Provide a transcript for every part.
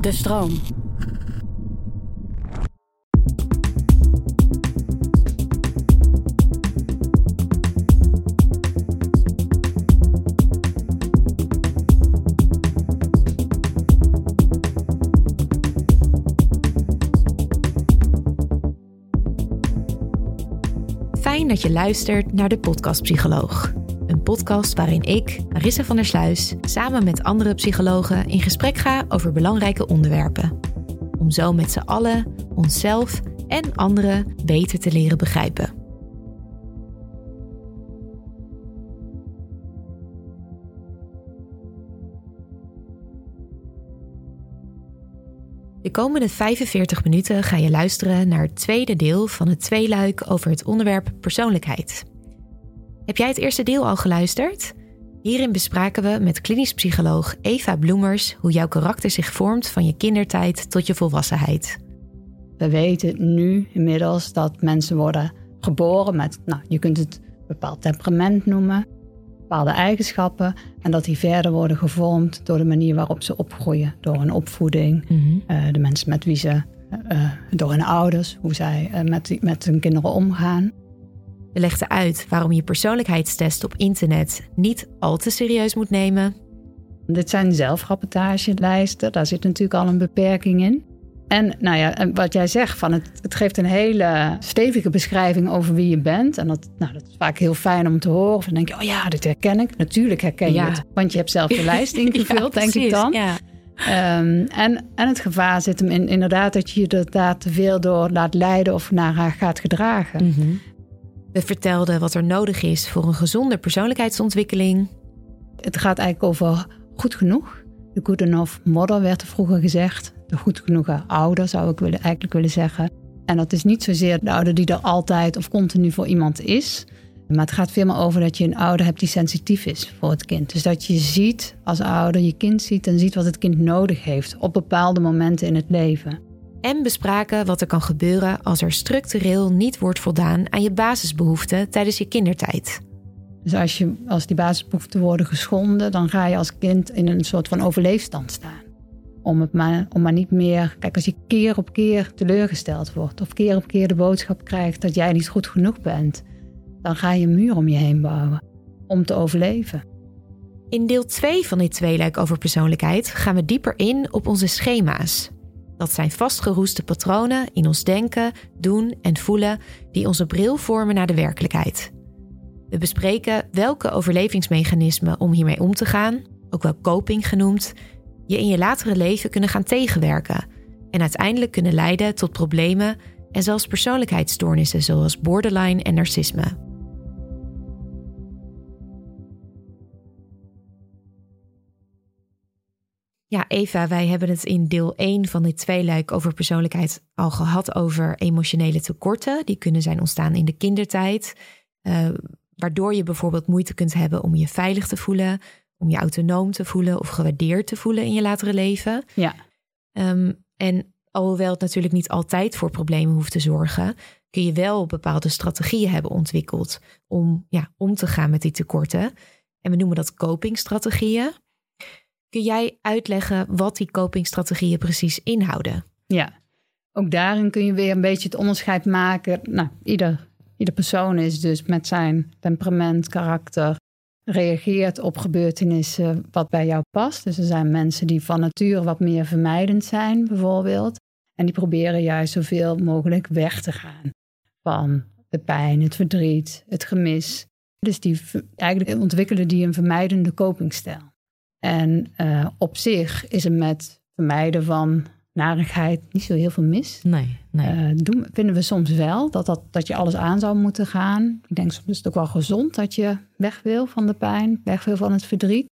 De stroom. Fijn dat je luistert naar de Podcast Psycholoog. Podcast waarin ik, Marissa van der Sluis, samen met andere psychologen in gesprek ga over belangrijke onderwerpen. Om zo met z'n allen onszelf en anderen beter te leren begrijpen. De komende 45 minuten ga je luisteren naar het tweede deel van het tweeluik over het onderwerp persoonlijkheid. Heb jij het eerste deel al geluisterd? Hierin bespraken we met klinisch psycholoog Eva Bloemers hoe jouw karakter zich vormt van je kindertijd tot je volwassenheid. We weten nu inmiddels dat mensen worden geboren met, nou, je kunt het bepaald temperament noemen, bepaalde eigenschappen, en dat die verder worden gevormd door de manier waarop ze opgroeien, door hun opvoeding, eh, de mensen met wie ze, uh, door hun ouders, hoe zij uh, met, met hun kinderen omgaan. We legden uit waarom je persoonlijkheidstest op internet niet al te serieus moet nemen. Dit zijn zelfrapportagelijsten, daar zit natuurlijk al een beperking in. En nou ja, wat jij zegt, van het, het geeft een hele stevige beschrijving over wie je bent. En dat, nou, dat is vaak heel fijn om te horen. Dan denk je, oh ja, dit herken ik. Natuurlijk herken je het, want je hebt zelf je lijst ingevuld, denk ik dan. Ja. Um, en, en het gevaar zit hem in inderdaad dat je je daar te veel door laat leiden of naar haar gaat gedragen. Mm -hmm. We vertelden wat er nodig is voor een gezonde persoonlijkheidsontwikkeling. Het gaat eigenlijk over goed genoeg. De good enough model werd er vroeger gezegd. De goed genoeg ouder zou ik willen, eigenlijk willen zeggen. En dat is niet zozeer de ouder die er altijd of continu voor iemand is. Maar het gaat veel meer over dat je een ouder hebt die sensitief is voor het kind. Dus dat je ziet als ouder, je kind ziet en ziet wat het kind nodig heeft op bepaalde momenten in het leven. En bespraken wat er kan gebeuren als er structureel niet wordt voldaan aan je basisbehoeften tijdens je kindertijd. Dus als, je, als die basisbehoeften worden geschonden, dan ga je als kind in een soort van overleefstand staan. Om, het maar, om maar niet meer. Kijk, als je keer op keer teleurgesteld wordt, of keer op keer de boodschap krijgt dat jij niet goed genoeg bent, dan ga je een muur om je heen bouwen om te overleven. In deel 2 van dit tweeluik over persoonlijkheid gaan we dieper in op onze schema's. Dat zijn vastgeroeste patronen in ons denken, doen en voelen die onze bril vormen naar de werkelijkheid. We bespreken welke overlevingsmechanismen om hiermee om te gaan, ook wel coping genoemd, je in je latere leven kunnen gaan tegenwerken en uiteindelijk kunnen leiden tot problemen en zelfs persoonlijkheidsstoornissen zoals borderline en narcisme. Ja, Eva, wij hebben het in deel 1 van dit tweeluik over persoonlijkheid al gehad over emotionele tekorten. Die kunnen zijn ontstaan in de kindertijd, uh, waardoor je bijvoorbeeld moeite kunt hebben om je veilig te voelen, om je autonoom te voelen of gewaardeerd te voelen in je latere leven. Ja. Um, en alhoewel het natuurlijk niet altijd voor problemen hoeft te zorgen, kun je wel bepaalde strategieën hebben ontwikkeld om ja, om te gaan met die tekorten. En we noemen dat copingstrategieën. Kun jij uitleggen wat die copingstrategieën precies inhouden? Ja, ook daarin kun je weer een beetje het onderscheid maken. Nou, ieder, ieder persoon is dus met zijn temperament, karakter, reageert op gebeurtenissen wat bij jou past. Dus er zijn mensen die van nature wat meer vermijdend zijn, bijvoorbeeld. En die proberen juist zoveel mogelijk weg te gaan van de pijn, het verdriet, het gemis. Dus die eigenlijk ontwikkelen die een vermijdende copingstijl. En uh, op zich is er met vermijden van narigheid niet zo heel veel mis. Nee, nee. Uh, doen, vinden we soms wel dat, dat, dat je alles aan zou moeten gaan. Ik denk soms is het ook wel gezond dat je weg wil van de pijn, weg wil van het verdriet.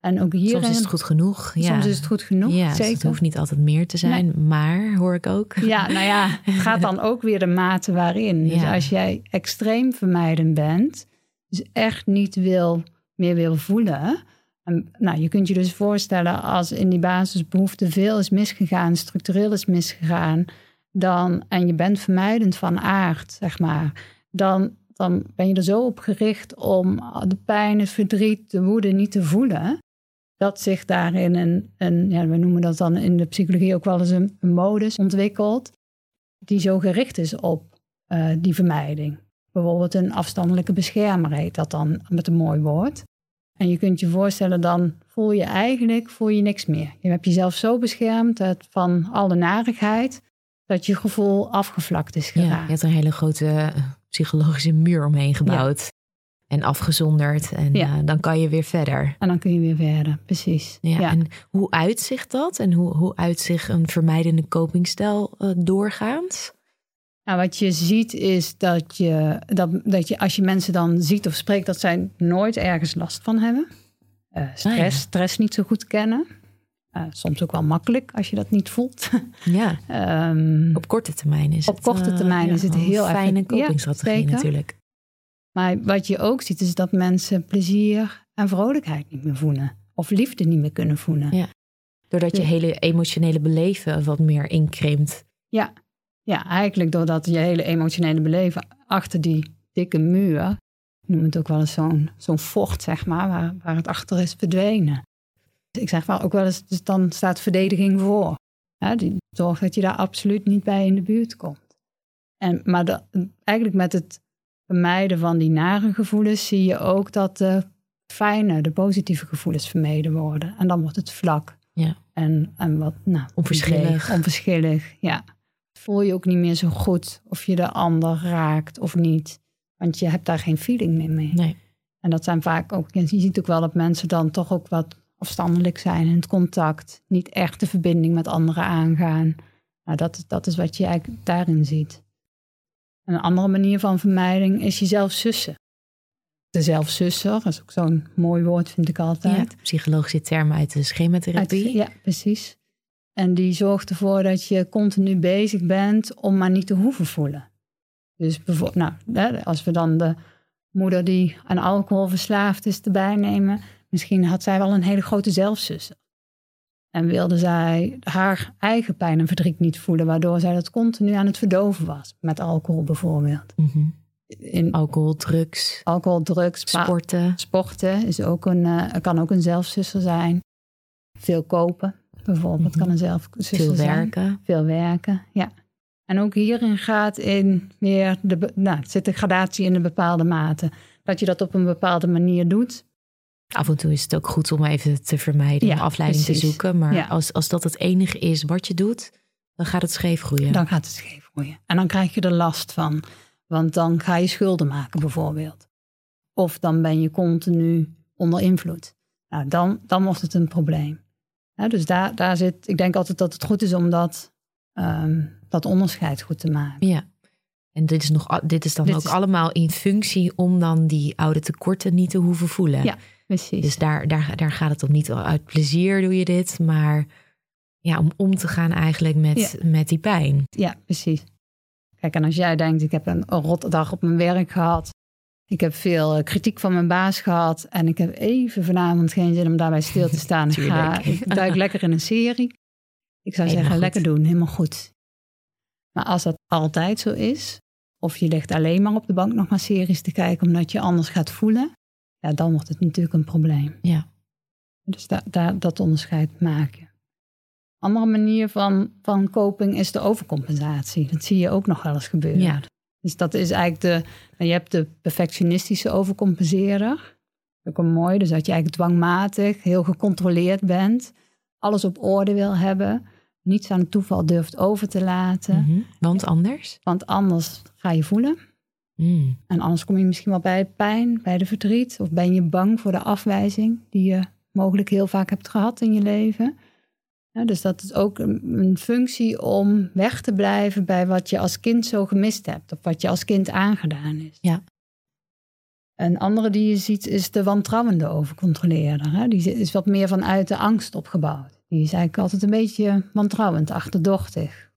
En ook hier. Soms is het goed genoeg. Ja. Soms is het goed genoeg. Ja, zeker. het hoeft niet altijd meer te zijn, maar hoor ik ook. Ja, nou ja, het gaat dan ook weer de mate waarin. Dus als jij extreem vermijdend bent, dus echt niet wil, meer wil voelen. Nou, je kunt je dus voorstellen als in die basisbehoefte veel is misgegaan, structureel is misgegaan, dan, en je bent vermijdend van aard, zeg maar, dan, dan ben je er zo op gericht om de pijn, het verdriet, de woede niet te voelen dat zich daarin een, een ja, we noemen dat dan in de psychologie ook wel eens een, modus ontwikkelt, die zo gericht is op uh, die vermijding. Bijvoorbeeld een afstandelijke beschermer heet dat dan met een mooi woord. En je kunt je voorstellen, dan voel je eigenlijk voel je niks meer. Je hebt jezelf zo beschermd van alle narigheid, dat je gevoel afgevlakt is geraakt. Ja, je hebt een hele grote eh, psychologische muur omheen gebouwd en afgezonderd. En ja. uh, dan kan je weer verder. En dan kun je weer verder, precies. Ja, En hoe uitzicht dat? En hoe, hoe uitzicht een vermijdende copingstijl uh, doorgaans? Nou, wat je ziet is dat je, dat, dat je als je mensen dan ziet of spreekt, dat zij nooit ergens last van hebben. Uh, stress, ah, stress niet zo goed kennen. Uh, soms ook wel makkelijk als je dat niet voelt. Ja. um, op korte termijn is op het. Op korte termijn is het heel erg. Fijne copingstrategie ja, natuurlijk. Maar wat je ook ziet is dat mensen plezier en vrolijkheid niet meer voelen. Of liefde niet meer kunnen voelen. Ja. Doordat je hele emotionele beleven wat meer inkrimpt. Ja. Ja, eigenlijk doordat je hele emotionele beleven achter die dikke muur, ik noem het ook wel eens zo'n zo'n vocht, zeg maar, waar, waar het achter is verdwenen. Dus ik zeg wel ook wel eens, dus dan staat verdediging voor. Ja, die zorgt dat je daar absoluut niet bij in de buurt komt. En, maar de, eigenlijk met het vermijden van die nare gevoelens zie je ook dat de fijne, de positieve gevoelens vermeden worden. En dan wordt het vlak. Ja. En, en wat, nou, onverschillig. onverschillig, ja. Voel je ook niet meer zo goed of je de ander raakt of niet. Want je hebt daar geen feeling meer mee. Nee. En dat zijn vaak ook, je ziet ook wel dat mensen dan toch ook wat afstandelijk zijn in het contact. Niet echt de verbinding met anderen aangaan. Nou, dat, dat is wat je eigenlijk daarin ziet. Een andere manier van vermijding is jezelf sussen. De zelfsusser, dat is ook zo'n mooi woord, vind ik altijd. Ja, psychologische term uit de schematherapie. ja, precies. En die zorgt ervoor dat je continu bezig bent om maar niet te hoeven voelen. Dus bijvoorbeeld, nou, als we dan de moeder die aan alcohol verslaafd is erbij nemen, misschien had zij wel een hele grote zelfsusser. En wilde zij haar eigen pijn en verdriet niet voelen, waardoor zij dat continu aan het verdoven was. Met alcohol bijvoorbeeld. Mm In, alcohol, drugs. Alcohol, drugs. Sporten. Sporten is ook een, uh, kan ook een zelfzuster zijn. Veel kopen bijvoorbeeld kan een zelfzuster Veel zijn. werken. Veel werken, ja. En ook hierin gaat in weer de, nou, zit de gradatie in een bepaalde mate. Dat je dat op een bepaalde manier doet. Af en toe is het ook goed om even te vermijden, afleiding te zoeken. Maar als, als dat het enige is wat je doet, dan gaat het scheef groeien. Dan gaat het scheef groeien. En dan krijg je er last van. Want dan ga je schulden maken bijvoorbeeld. Of dan ben je continu onder invloed. Nou, dan, dan wordt het een probleem. Dus daar, daar zit, ik denk altijd dat het goed is om dat, um, dat onderscheid goed te maken. Ja. En dit is, nog, dit is dan ook allemaal in functie om dan die oude tekorten niet te hoeven voelen. Ja, precies. Dus daar, daar, daar gaat het om niet uit plezier doe je dit, maar ja, om om te gaan eigenlijk met, met die pijn. Ja, precies. Kijk, en als jij denkt, ik heb een, een rotte dag op mijn werk gehad. Ik heb veel eh, kritiek van mijn baas gehad. En ik heb even vanavond geen zin om daarbij stil te staan. ik, ga, ik duik lekker in een serie. Ik zou zeggen, lekker doen, helemaal goed. Maar als dat altijd zo is, of je ligt alleen maar op de bank nog maar series te kijken omdat je anders gaat voelen, ja, dan wordt het natuurlijk een probleem. Ja. Dus da, da, dat onderscheid maken. Andere manier van, van coping is de overcompensatie. Dat zie je ook nog wel eens gebeuren. Ja. Dus dat is eigenlijk de, nou, je hebt de perfectionistische overcompenseerder. Ook een mooi, dus dat je eigenlijk dwangmatig, heel gecontroleerd bent, alles op orde wil hebben, niets aan het toeval durft over te laten. Mhm. Want anders? Want anders ga je voelen. Mm. En anders kom je misschien wel bij de pijn, bij de verdriet, of ben je bang voor de afwijzing die je mogelijk heel vaak hebt gehad in je leven. Ja, dus dat is ook een, een functie om weg te blijven bij wat je als kind zo gemist hebt, of wat je als kind aangedaan is. Ja. Een andere die je ziet is de wantrouwende overcontroleerder. Hè? Die is wat meer vanuit de angst opgebouwd. Die is eigenlijk altijd een beetje wantrouwend, achterdochtig.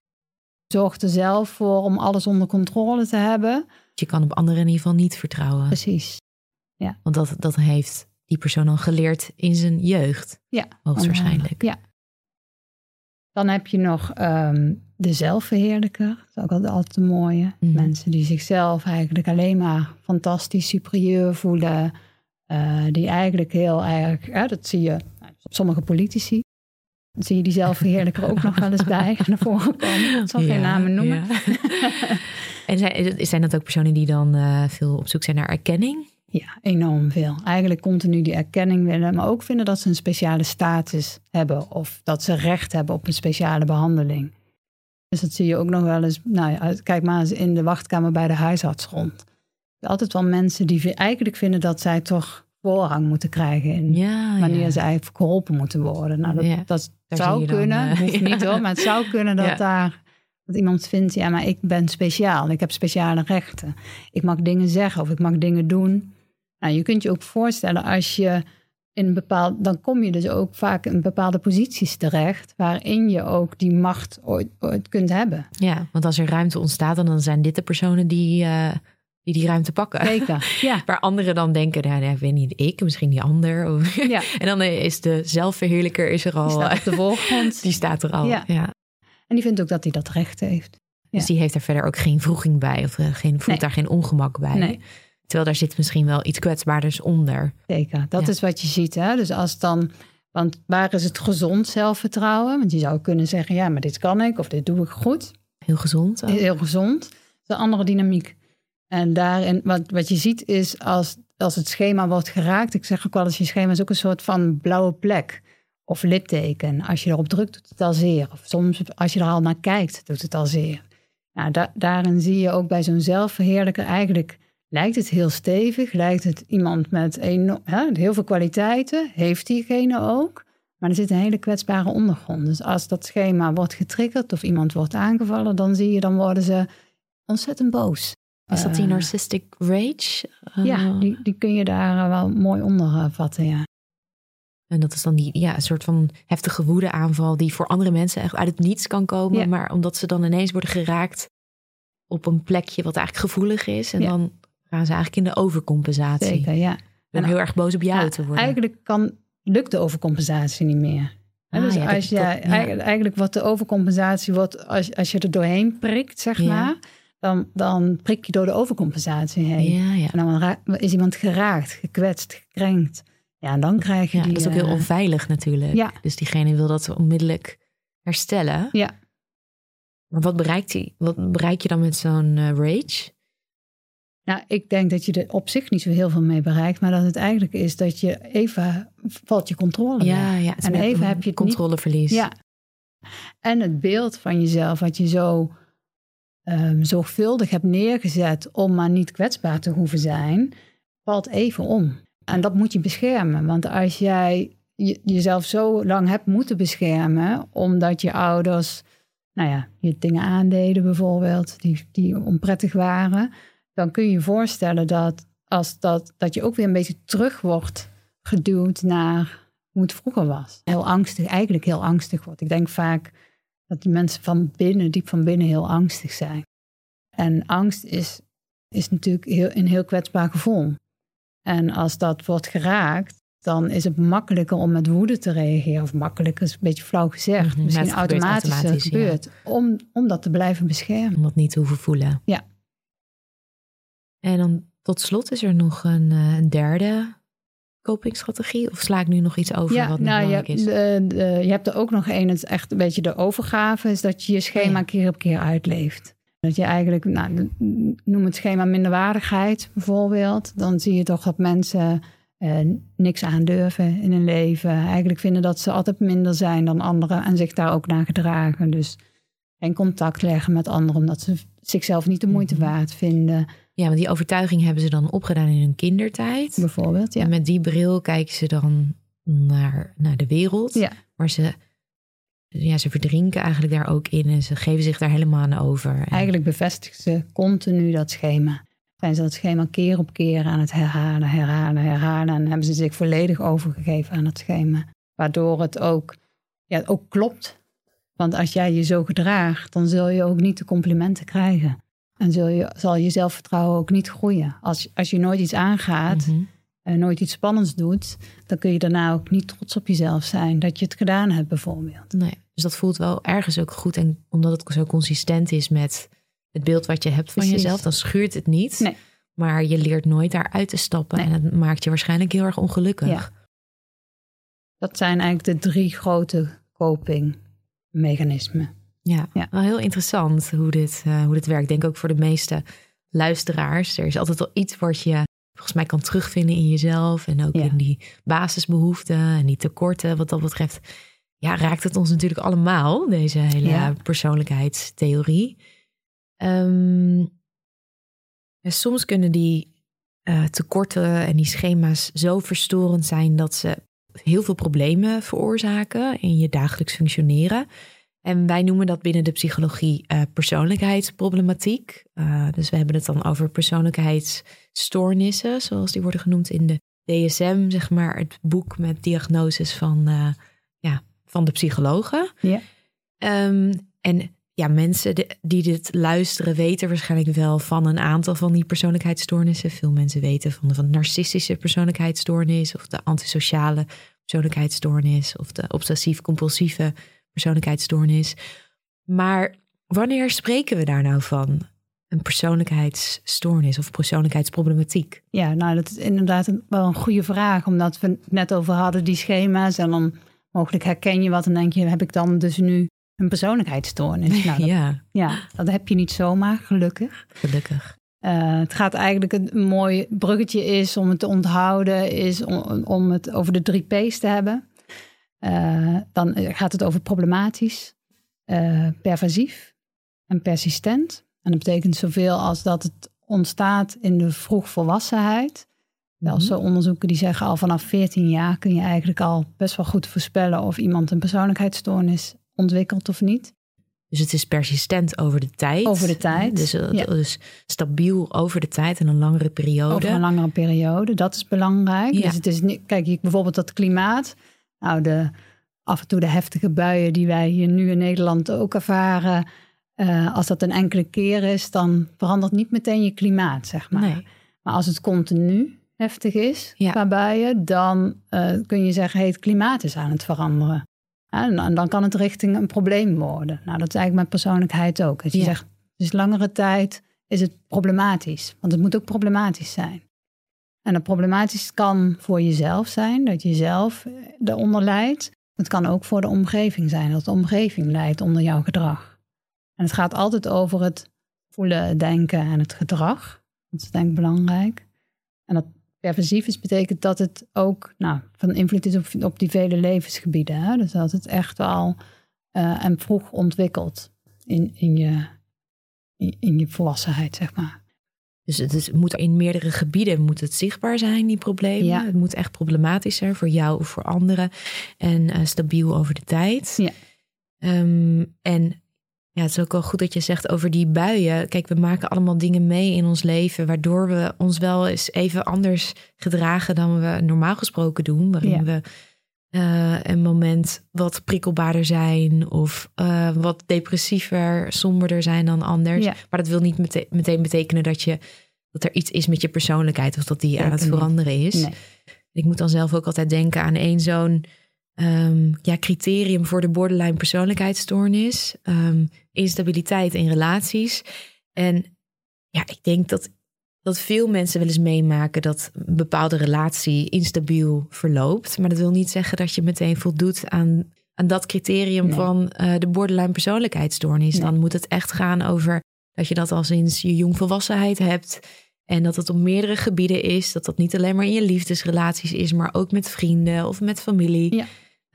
Zorgt er zelf voor om alles onder controle te hebben. Je kan op anderen in ieder geval niet vertrouwen. Precies. Want dat, dat heeft die persoon al geleerd in zijn jeugd, Ja. hoogstwaarschijnlijk. Ja. Dan heb je nog ehm, de zelfverheerlijker. Dat is ook altijd, altijd een mooie. Mhm. Mensen die zichzelf eigenlijk alleen maar fantastisch superieur voelen. eh, die eigenlijk heel erg, ja, dat zie je nou, op sommige politici. Dan zie je die zelfverheerlijker ook nog wel eens bij naar voren komen. Ik zal geen namen noemen. ja. en zijn, zijn dat ook personen die dan eh, veel op zoek zijn naar erkenning? Ja, enorm veel. Eigenlijk continu die erkenning willen, maar ook vinden dat ze een speciale status hebben of dat ze recht hebben op een speciale behandeling. Dus dat zie je ook nog wel eens. Nou ja, kijk maar eens in de wachtkamer bij de huisarts rond. Altijd wel mensen die eigenlijk vinden dat zij toch voorrang moeten krijgen in Ja, wanneer ja. ze eigenlijk geholpen moeten worden. Nou, dat, Ja, dat zou dan, kunnen, eh, hoeft niet hoor, maar het zou kunnen dat daar dat iemand vindt, ja, maar ik ben speciaal, ik heb speciale rechten. Ik mag dingen zeggen of ik mag dingen doen. Nou, je kunt je ook voorstellen als je in een bepaald, dan kom je dus ook vaak in bepaalde posities terecht, waarin je ook die macht ooit, ooit kunt hebben. Ja, want als er ruimte ontstaat, dan zijn dit de personen die eh, die, die ruimte pakken. Zeker, ja. Waar anderen dan denken, nou, ik weet niet, ik, misschien die ander. Of- ja. en dan is de zelfverheerlijker is er al. Die staat eh, op de voorgrond. die staat er al. Ja. Ja. En die vindt ook dat hij dat recht heeft. Dus die heeft er verder ook geen vroeging bij. Of eh, geen, voelt Nee. daar geen ongemak bij. Nee. Terwijl daar zit misschien wel iets kwetsbaarders onder. Zeker, dat Ja. is wat je ziet. Hè? Dus als dan, want waar is het gezond zelfvertrouwen? Want je zou kunnen zeggen, ja, maar dit kan ik of dit doe ik goed. Heel gezond. ook. Heel gezond. De andere dynamiek. En daarin, wat, wat je ziet is als, als het schema wordt geraakt. Ik zeg ook wel eens, je schema is ook een soort van blauwe plek. Of litteken. Als je erop drukt, doet het al zeer. Of soms als je er al naar kijkt, doet het al zeer. Nou, da- daarin zie je ook bij zo'n zelfverheerlijker eigenlijk lijkt het heel stevig. Lijkt het iemand met hè, heel veel kwaliteiten. Heeft diegene ook. Maar er zit een hele kwetsbare ondergrond. Dus als dat schema wordt getriggerd of iemand wordt aangevallen, dan zie je, dan worden ze ontzettend boos. Is dat die Eh, narcissistic rage? Eh, Ja, die, die kun je daar eh, wel mooi onder eh, vatten, ja. En dat is dan die ja, een soort van heftige woedeaanval die voor andere mensen echt uit het niets kan komen. Ja. Maar omdat ze dan ineens worden geraakt op een plekje wat eigenlijk gevoelig is. En Ja. dan gaan ze eigenlijk in de overcompensatie. Zeker, ja. En En heel erg boos op jou Ja, te worden. Eigenlijk kan, lukt de overcompensatie niet meer. Ah, dus ja, als je, ja. eigenlijk, wordt de overcompensatie, wordt, als, als je er doorheen prikt, zeg Ja. maar, dan, dan prik je door de overcompensatie heen. Ja, ja. En dan ra- is iemand geraakt, gekwetst, gekrenkt. Ja, en dan krijg je ja, die... dat is ook heel eh, onveilig natuurlijk. Ja. Dus diegene wil dat onmiddellijk herstellen. Ja. Maar wat bereikt hij? Wat bereik je dan met zo'n eh, rage? Nou, ik denk dat je er op zich niet zo heel veel mee bereikt, maar dat het eigenlijk is dat je even valt je controle. Ja, ja. En even heb je het controleverlies. Ja. En het beeld van jezelf, wat je zo ehm, zorgvuldig hebt neergezet om maar niet kwetsbaar te hoeven zijn, valt even om. En dat moet je beschermen. Want als jij je- jezelf zo lang hebt moeten beschermen, omdat je ouders, nou ja, je dingen aandeden bijvoorbeeld, die, die onprettig waren, dan kun je je voorstellen dat, als dat, dat je ook weer een beetje terug wordt geduwd naar hoe het vroeger was. Heel angstig, eigenlijk heel angstig wordt. Ik denk vaak dat die mensen van binnen, diep van binnen, heel angstig zijn. En angst is, is natuurlijk heel, een heel kwetsbaar gevoel. En als dat wordt geraakt, dan is het makkelijker om met woede te reageren. Of makkelijker is een beetje flauw gezegd. Mhm, Misschien automatisch, automatisch, ja. gebeurt. Om, om dat te blijven beschermen. Om dat niet te hoeven voelen. Ja. En dan tot slot is er nog een, eh, een derde copingstrategie? Of sla ik nu nog iets over wat nog nou, je, belangrijk is? de, de- je hebt er ook nog een, het is echt een beetje de overgave, is dat je je schema Ja. keer op keer uitleeft. Dat je eigenlijk, nou, noem het schema minderwaardigheid bijvoorbeeld. Dan zie je toch dat mensen eh, niks aandurven in hun leven. Eigenlijk vinden dat ze altijd minder zijn dan anderen en zich daar ook naar gedragen. Dus geen contact leggen met anderen omdat ze zichzelf niet de moeite Mhm. waard vinden, Ja, want die overtuiging hebben ze dan opgedaan in hun kindertijd. bijvoorbeeld. Ja. En met die bril kijken ze dan naar, naar de wereld. Ja. Maar ze, ja, ze verdrinken eigenlijk daar ook in en ze geven zich daar helemaal aan over. En- Eigenlijk bevestigen ze continu dat schema. Zijn ze dat schema keer op keer aan het herhalen, herhalen, herhalen. En hebben ze zich volledig overgegeven aan het schema. Waardoor het ook, ja, het ook klopt. Want als jij je zo gedraagt, dan zul je ook niet de complimenten krijgen. En zul je, zal je zelfvertrouwen ook niet groeien. Als, als je nooit iets aangaat, Mhm. en nooit iets spannends doet, dan kun je daarna ook niet trots op jezelf zijn dat je het gedaan hebt, bijvoorbeeld. Nee, dus dat voelt wel ergens ook goed. En omdat het zo consistent is met het beeld wat je hebt van Precies. jezelf, dan schuurt het niet. Nee. Maar je leert nooit daaruit te stappen. Nee. En het maakt je waarschijnlijk heel erg ongelukkig. Ja. Dat zijn eigenlijk de drie grote copingmechanismen. Ja, Ja. wel heel interessant hoe dit, eh, hoe dit werkt. Ik denk ook voor de meeste luisteraars. Er is altijd wel iets wat je volgens mij kan terugvinden in jezelf. En ook Ja. in die basisbehoeften en die tekorten. Wat dat betreft ja, raakt het ons natuurlijk allemaal, deze hele Ja. persoonlijkheidstheorie. Ehm, soms kunnen die eh, tekorten en die schema's zo verstorend zijn dat ze heel veel problemen veroorzaken in je dagelijks functioneren. En wij noemen dat binnen de psychologie eh, persoonlijkheidsproblematiek. Eh, dus we hebben het dan over persoonlijkheidsstoornissen, zoals die worden genoemd in de DSM, zeg maar, het boek met diagnoses van, eh, ja, van de psychologen. Ja. Ehm, en ja, mensen die dit luisteren weten waarschijnlijk wel van een aantal van die persoonlijkheidsstoornissen. Veel mensen weten van de, van narcistische persoonlijkheidsstoornis of de antisociale persoonlijkheidsstoornis of de obsessief-compulsieve persoonlijkheidsstoornis. Maar wanneer spreken we daar nou van? Een persoonlijkheidsstoornis of persoonlijkheidsproblematiek? Ja, nou dat is inderdaad wel een goede vraag, omdat we het net over hadden, die schema's. En dan mogelijk herken je wat en denk je, heb ik dan dus nu een persoonlijkheidsstoornis? Nou, dat, ja, ja, dat heb je niet zomaar, gelukkig. gelukkig. Eh, het gaat eigenlijk een mooi bruggetje is om het te onthouden, is om, om het over de drie P's te hebben. Eh, dan gaat het over problematisch, eh, pervasief en persistent. En dat betekent zoveel als dat het ontstaat in de vroegvolwassenheid. Wel, Mhm. zo onderzoeken die zeggen al vanaf 14 jaar kun je eigenlijk al best wel goed voorspellen of iemand een persoonlijkheidsstoornis ontwikkelt of niet. Dus het is persistent over de tijd. Over de tijd, Dus, eh, ja. dus stabiel over de tijd en een langere periode. Over een langere periode, dat is belangrijk. Ja. Dus het is niet, kijk, bijvoorbeeld dat klimaat. Nou, de, af en toe de heftige buien die wij hier nu in Nederland ook ervaren. eh, als dat een enkele keer is, dan verandert niet meteen je klimaat, zeg maar. Nee. Maar als het continu heftig is Ja. qua buien, dan eh, kun je zeggen, hey, het klimaat is aan het veranderen. En, en dan kan het richting een probleem worden. Nou, dat is eigenlijk met persoonlijkheid ook. Als je Ja. zegt, dus langere tijd is het problematisch. Want het moet ook problematisch zijn. En dat problematisch kan voor jezelf zijn, dat je zelf eronder leidt. Het kan ook voor de omgeving zijn, dat de omgeving leidt onder jouw gedrag. En het gaat altijd over het voelen, denken en het gedrag. Dat is denk ik belangrijk. En dat perversief is, betekent dat het ook nou, van invloed is op, op die vele levensgebieden. Hè? Dus dat het echt wel eh, en vroeg ontwikkelt in, in, je, in, in je volwassenheid, zeg maar. Dus het is, moet in meerdere gebieden moet het zichtbaar zijn, die problemen. Ja. Het moet echt problematisch zijn voor jou of voor anderen. En eh, stabiel over de tijd. Ja. Ehm, en ja, het is ook wel goed dat je zegt over die buien. Kijk, we maken allemaal dingen mee in ons leven... waardoor we ons wel eens even anders gedragen... dan we normaal gesproken doen. Waarin Ja. we eh, een moment wat prikkelbaarder zijn... of eh, wat depressiever, somberder zijn dan anders. Ja. Maar dat wil niet mete- meteen betekenen dat, je, dat er iets is met je persoonlijkheid... of dat die aan het veranderen is. Nee. Ik moet dan zelf ook altijd denken aan één zo'n ehm, ja, criterium voor de borderline persoonlijkheidsstoornis. Ehm, instabiliteit in relaties. En ja, ik denk dat, dat veel mensen wel eens meemaken dat een bepaalde relatie instabiel verloopt. Maar dat wil niet zeggen dat je meteen voldoet aan, aan dat criterium Nee. van eh, de borderline persoonlijkheidsstoornis. Nee. Dan moet het echt gaan over dat je dat al sinds je jongvolwassenheid hebt. En dat het op meerdere gebieden is. Dat dat niet alleen maar in je liefdesrelaties is, maar ook met vrienden of met familie. Ja.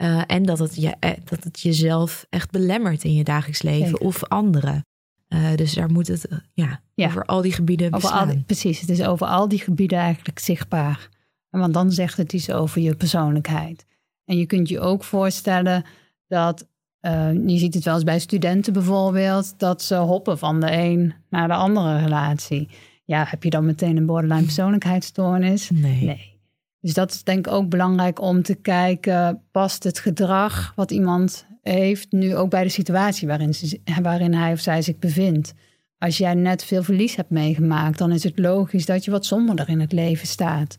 Uh, en dat het, je, eh, dat het jezelf echt belemmert in je dagelijks leven Zeker. of anderen. Uh, dus daar moet het ja, Ja. over al die gebieden Over al die- precies, het is over al die gebieden eigenlijk zichtbaar. Want dan zegt het iets over je persoonlijkheid. En je kunt je ook voorstellen dat, eh, je ziet het wel eens bij studenten bijvoorbeeld, dat ze hoppen van de een naar de andere relatie. Ja, heb je dan meteen een borderline persoonlijkheidsstoornis? Nee. Nee. Dus dat is denk ik ook belangrijk om te kijken, past het gedrag wat iemand heeft nu ook bij de situatie waarin, ze, waarin hij of zij zich bevindt. Als jij net veel verlies hebt meegemaakt, dan is het logisch dat je wat somberder in het leven staat.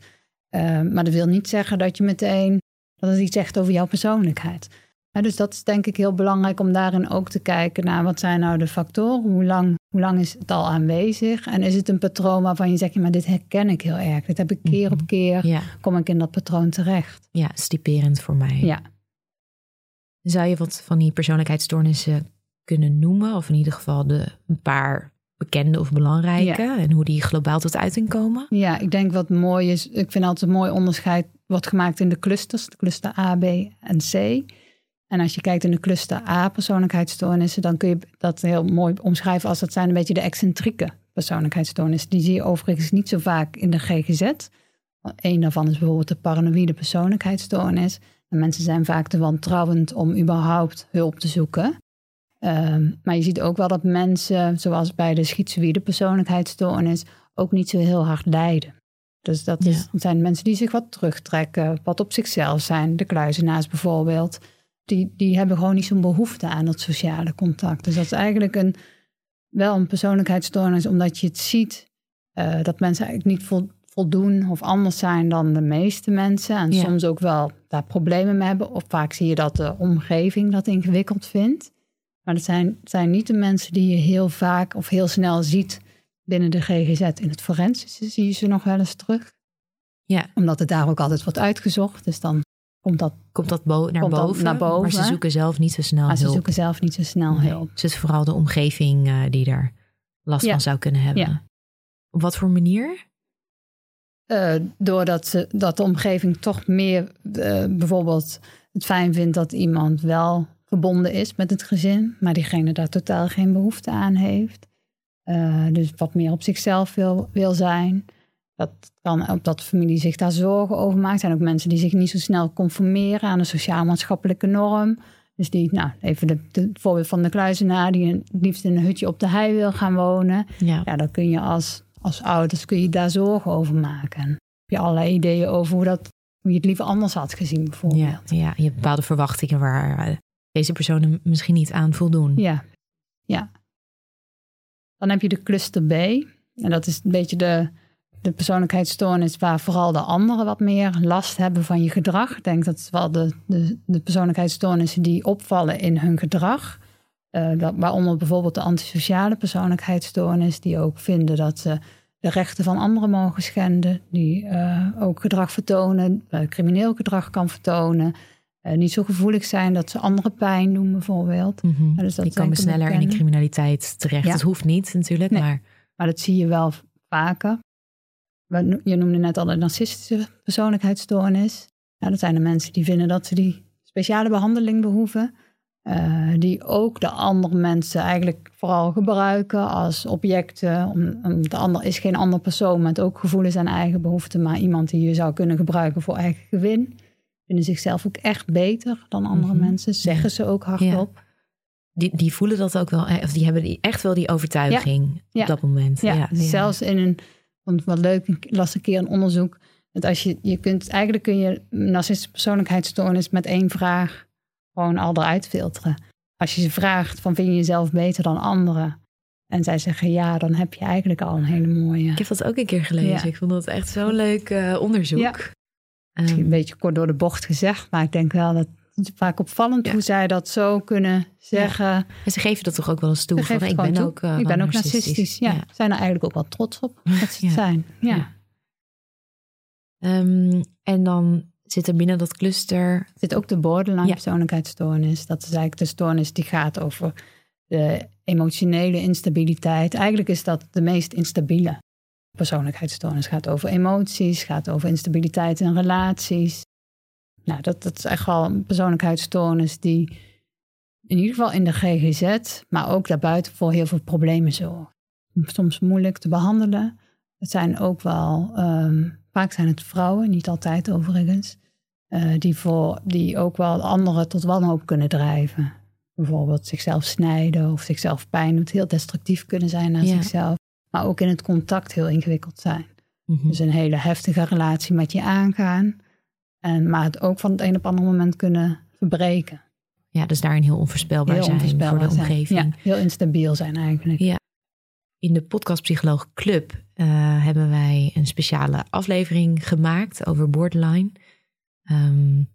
Uh, maar dat wil niet zeggen dat je meteen, dat het iets zegt over jouw persoonlijkheid. Ja, dus dat is denk ik heel belangrijk om daarin ook te kijken naar wat zijn nou de factoren, hoe lang, hoe lang is het al aanwezig en is het een patroon waarvan je zegt, maar dit herken ik heel erg, dit heb ik keer op keer, Ja, kom ik in dat patroon terecht. ja, stiperend voor mij. Ja. Zou je wat van die persoonlijkheidsstoornissen kunnen noemen? Of in ieder geval de, een paar bekende of belangrijke. En hoe die globaal tot uiting komen? Ja, ik denk wat mooi is. Ik vind altijd een mooi onderscheid wordt gemaakt in de clusters. De cluster A, B en C. En als je kijkt in de cluster A persoonlijkheidsstoornissen, dan kun je dat heel mooi omschrijven als dat zijn een beetje de excentrieke persoonlijkheidsstoornissen. Die zie je overigens niet zo vaak in de GGZ. Eén daarvan is bijvoorbeeld de paranoïde persoonlijkheidsstoornis. En mensen zijn vaak te wantrouwend om überhaupt hulp te zoeken. Um, maar je ziet ook wel dat mensen, zoals bij de schizoïde persoonlijkheidsstoornis, ook niet zo heel hard lijden. Dus dat, is, dat zijn mensen die zich wat terugtrekken, wat op zichzelf zijn. De kluizenaars bijvoorbeeld, die, die hebben gewoon niet zo'n behoefte aan dat sociale contact. Dus dat is eigenlijk een, wel een persoonlijkheidsstoornis, omdat je het ziet uh, dat mensen eigenlijk niet vol, voldoen of anders zijn dan de meeste mensen. En Ja. soms ook wel daar problemen mee hebben. Of vaak zie je dat de omgeving dat ingewikkeld vindt. Maar dat zijn, zijn niet de mensen die je heel vaak of heel snel ziet binnen de GGZ. In het forensische zie je ze nog wel eens terug. Ja. Omdat het daar ook altijd wordt uitgezocht. Dus dan komt dat. Komt dat bo naar, Komt boven, naar boven, Maar ze zoeken zelf niet zo snel Maar ze zoeken zelf niet zo snel Nee. hulp. Dus het is vooral de omgeving uh, die daar last Ja. van zou kunnen hebben. Ja. Op wat voor manier? Uh, doordat ze, dat de omgeving toch meer uh, bijvoorbeeld het fijn vindt dat iemand wel verbonden is met het gezin, maar diegene daar totaal geen behoefte aan heeft. Dus wat meer op zichzelf wil, wil zijn. Dat kan ook dat de familie zich daar zorgen over maakt. Er zijn ook mensen die zich niet zo snel conformeren aan een sociaal-maatschappelijke norm. Dus die, nou, even de, de, het voorbeeld van de kluizenaar, die het liefst in een hutje op de hei wil gaan wonen. Ja. Ja, dan kun je als, als ouders kun je daar zorgen over maken. Heb je allerlei ideeën over hoe, dat, hoe je het liever anders had gezien, bijvoorbeeld. Ja, ja, je hebt bepaalde verwachtingen waar deze personen misschien niet aan voldoen. Ja, ja. Dan heb je de cluster B. En dat is een beetje de, de persoonlijkheidsstoornis waar vooral de anderen wat meer last hebben van je gedrag. Ik denk dat het wel de, de, de persoonlijkheidsstoornissen die opvallen in hun gedrag. Uh, dat, waaronder bijvoorbeeld de antisociale persoonlijkheidsstoornis, die ook vinden dat ze de rechten van anderen mogen schenden, die uh, ook gedrag vertonen, uh, crimineel gedrag kan vertonen. Uh, niet zo gevoelig zijn dat ze andere pijn doen, bijvoorbeeld. Mm -hmm. dus dat die komen sneller in de criminaliteit terecht. Ja. Dat hoeft niet natuurlijk, Nee. maar... Maar dat zie je wel vaker. Je noemde net al de narcistische persoonlijkheidsstoornis. Ja, dat zijn de mensen die vinden dat ze die speciale behandeling behoeven. Uh, die ook de andere mensen eigenlijk vooral gebruiken als objecten. Om, om de ander is geen ander persoon met ook gevoelens en eigen behoeften, maar iemand die je zou kunnen gebruiken voor eigen gewin. Vinden zichzelf ook echt beter dan andere Mhm. mensen, zeggen ze ook hardop. Die, die voelen dat ook wel, of die hebben echt wel die overtuiging Ja. op dat moment. Ja, ja. zelfs in een, want wat leuk, ik las een keer een onderzoek. Dat als je, je kunt, eigenlijk kun je narcistische persoonlijkheidsstoornis met één vraag gewoon al eruit filteren. Als je ze vraagt van vind je jezelf beter dan anderen? En zij zeggen ja, dan heb je eigenlijk al een hele mooie. Ik heb dat ook een keer gelezen. Ja. Ik vond dat echt zo'n leuk uh, onderzoek. Ja. Misschien Ehm, een beetje kort door de bocht gezegd, maar ik denk wel dat vaak opvallend Ja. hoe zij dat zo kunnen zeggen. en ze geven dat toch ook wel eens toe. Van, ik ben ook, uh, ik ben ook narcistisch. Ja. Ja. Zijn er eigenlijk ook wel trots op dat ze het zijn. Ja. Ehm, en dan zit er binnen dat cluster. Er zit ook de borderline persoonlijkheidsstoornis. Dat is eigenlijk de stoornis die gaat over de emotionele instabiliteit. Eigenlijk is dat de meest instabiele. Persoonlijkheidsstoornis gaat over emoties, gaat over instabiliteit in relaties. Nou, dat, dat is echt wel een persoonlijkheidsstoornis die in ieder geval in de GGZ, maar ook daarbuiten voor heel veel problemen zorgt. Soms moeilijk te behandelen. Het zijn ook wel, ehm, vaak zijn het vrouwen, niet altijd overigens, uh, die, voor, die ook wel anderen tot wanhoop kunnen drijven. Bijvoorbeeld zichzelf snijden of zichzelf pijn doet, heel destructief kunnen zijn naar zichzelf. Maar ook in het contact heel ingewikkeld zijn. Mhm. Dus een hele heftige relatie met je aangaan. En, maar het ook van het een op het andere moment kunnen verbreken. Ja, dus daarin heel onvoorspelbaar heel zijn onvoorspelbaar voor de omgeving. Ja, heel instabiel zijn eigenlijk. Ja. In de podcast Psycholoog Club uh, hebben wij een speciale aflevering gemaakt over borderline. Um,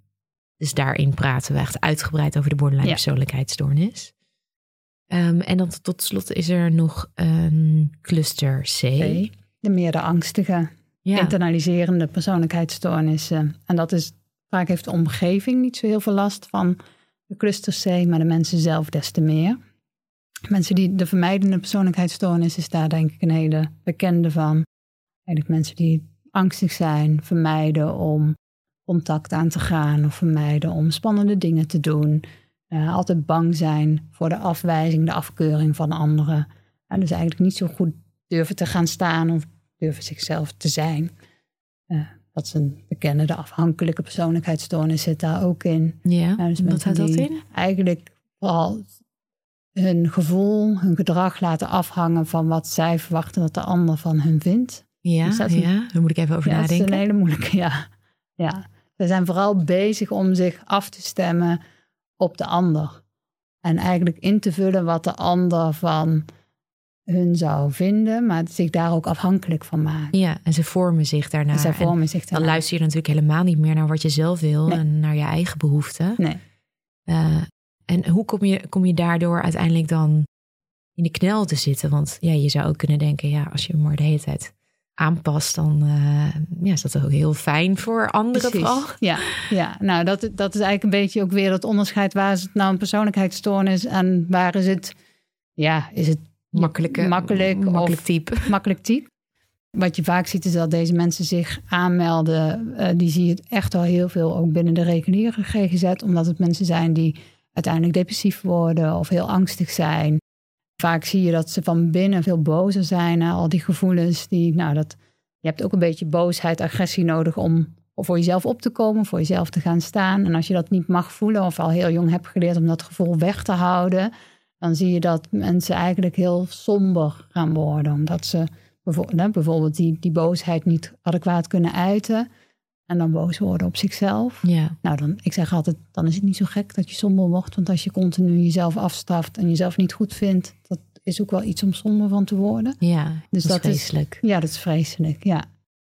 dus daarin praten we echt uitgebreid over de borderline persoonlijkheidsstoornis. Um, en dan tot slot is er nog een cluster C. De meer de internaliserende persoonlijkheidsstoornissen. En dat is vaak heeft de omgeving niet zo heel veel last van de cluster C, maar de mensen zelf des te meer. Mensen die de vermijdende persoonlijkheidsstoornis is daar denk ik een hele bekende van. Eigenlijk mensen die angstig zijn, vermijden om contact aan te gaan of vermijden om spannende dingen te doen. Uh, altijd bang zijn voor de afwijzing, de afkeuring van anderen. En dus eigenlijk niet zo goed durven te gaan staan of durven zichzelf te zijn. Uh, dat is een bekende, de afhankelijke persoonlijkheidsstoornis zit daar ook in. Ja, dus wat houdt dat in? Eigenlijk vooral hun gevoel, hun gedrag laten afhangen van wat zij verwachten dat de ander van hun vindt. Ja, dus ja. daar moet ik even over nadenken. Dat is een hele moeilijke, ja. ja. Ze zijn vooral bezig om zich af te stemmen op de ander. En eigenlijk in te vullen wat de ander van hun zou vinden, maar zich daar ook afhankelijk van maken. Ja, en ze vormen zich daarna. En zij vormen zich daarna. Dan luister je natuurlijk helemaal niet meer naar wat je zelf wil en naar je eigen behoeften. Nee. Uh, en hoe kom je, kom je daardoor uiteindelijk dan in de knel te zitten? Want ja, je zou ook kunnen denken, ja, als je maar de hele tijd aanpast, dan uh, ja, is dat ook heel fijn voor anderen vooral. Ja, ja, nou dat, dat is eigenlijk een beetje ook weer het onderscheid. Waar is het nou een persoonlijkheidsstoornis en waar is het, ja, is het makkelijke, makkelijk, makkelijk type? Makkelijk type. Wat je vaak ziet is dat deze mensen zich aanmelden. Uh, die zie je echt al heel veel ook binnen de reguliere GGZ. Omdat het mensen zijn die uiteindelijk depressief worden of heel angstig zijn. Vaak zie je dat ze van binnen veel bozer zijn. Al die gevoelens die, nou dat, je hebt ook een beetje boosheid, agressie nodig om voor jezelf op te komen, voor jezelf te gaan staan. En als je dat niet mag voelen of al heel jong hebt geleerd om dat gevoel weg te houden, dan zie je dat mensen eigenlijk heel somber gaan worden. Omdat ze bijvoorbeeld die, die boosheid niet adequaat kunnen uiten. En dan boos worden op zichzelf. Ja. Nou, dan, ik zeg altijd, dan is het niet zo gek dat je somber wordt. Want als je continu jezelf afstraft en jezelf niet goed vindt, dat is ook wel iets om somber van te worden. Ja, dus dat, is vreselijk. ja, dat is vreselijk, ja.